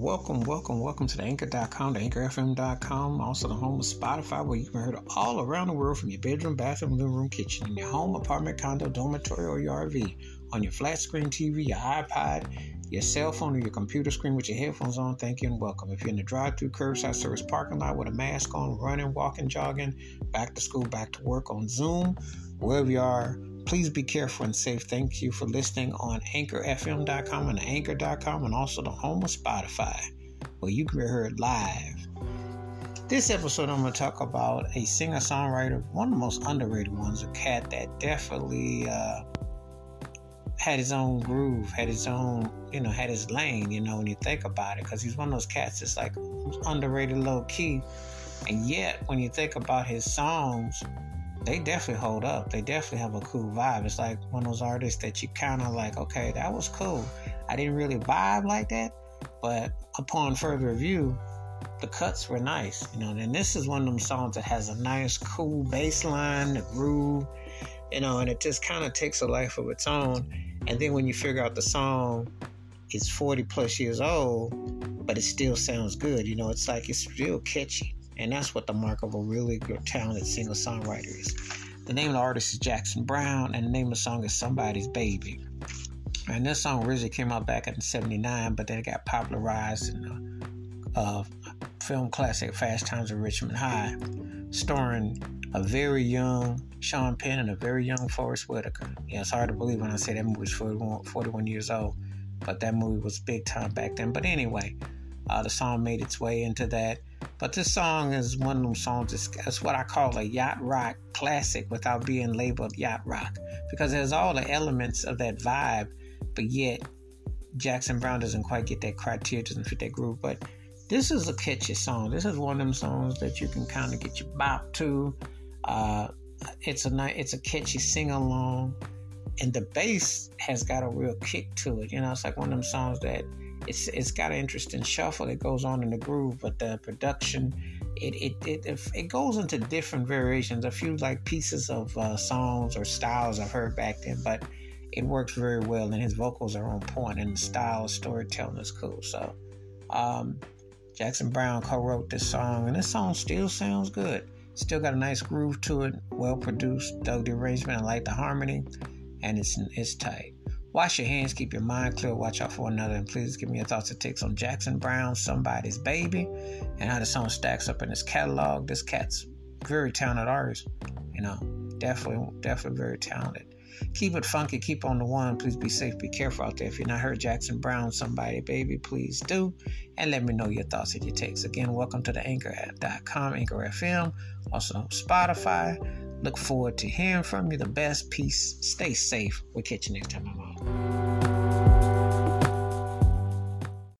welcome, welcome, welcome to the anchor.com, the anchorfm.com, also the home of Spotify, where you can hear it all around the world from your bedroom, bathroom, living room, kitchen, in your home, apartment, condo, dormitory, or your RV, on your flat screen TV, your iPod, your cell phone, or your computer screen with your headphones on. Thank you and welcome. If you're in the drive through curbside service parking lot with a mask on, running, walking, jogging, back to school, back to work on Zoom, wherever you are, Please be careful and safe. Thank you for listening on anchorfm.com and anchor.com and also the home of Spotify, where you can be heard live. This episode, I'm going to talk about a singer songwriter, one of the most underrated ones, a cat that definitely uh, had his own groove, had his own, you know, had his lane, you know, when you think about it, because he's one of those cats that's like underrated low key. And yet, when you think about his songs, they definitely hold up. They definitely have a cool vibe. It's like one of those artists that you kind of like, okay, that was cool. I didn't really vibe like that, but upon further review, the cuts were nice, you know. And this is one of them songs that has a nice, cool bass line, the groove, you know, and it just kind of takes a life of its own. And then when you figure out the song is 40 plus years old, but it still sounds good, you know, it's like it's still catchy. And that's what the mark of a really good, talented singer songwriter is. The name of the artist is Jackson Browne, and the name of the song is Somebody's Baby. And this song originally came out back in 79, but then it got popularized in the uh, film classic Fast Times at Ridgemont High, starring a very young Sean Penn and a very young Forest Whitaker. Yeah, it's hard to believe when I say that movie was 41, 41 years old, but that movie was big time back then. But anyway, uh, the song made its way into that. But this song is one of them songs, it's what I call a yacht rock classic without being labeled yacht rock because has all the elements of that vibe, but yet Jackson Browne doesn't quite get that criteria, doesn't fit that groove. But this is a catchy song. This is one of them songs that you can kind of get your bop to. Uh, it's a it's a catchy sing along, and the bass has got a real kick to it. You know, it's like one of them songs that it's it's got an interesting shuffle that goes on in the groove, but the production it it it, it goes into different variations. A few like pieces of uh, songs or styles I've heard back then, but it works very well, and his vocals are on point, and the style of storytelling is cool. So, um, Jackson Browne co-wrote this song, and this song still sounds good. Still got a nice groove to it, well produced. Dug the arrangement, I like the harmony, and it's it's tight. Wash your hands, keep your mind clear, watch out for another, and please give me your thoughts and takes on Jackson Browne, Somebody's Baby, and how the song stacks up in his catalog. This cat's very talented artist, you know, definitely, definitely very talented. Keep it funky, keep on the one. Please be safe, be careful out there. If you're not heard Jackson Browne, Somebody Baby, please do, and let me know your thoughts and your takes. Again, welcome to the Anchor.com, Anchor FM, also Spotify. Look forward to hearing from you. The best. Peace. Stay safe. We'll catch you next time.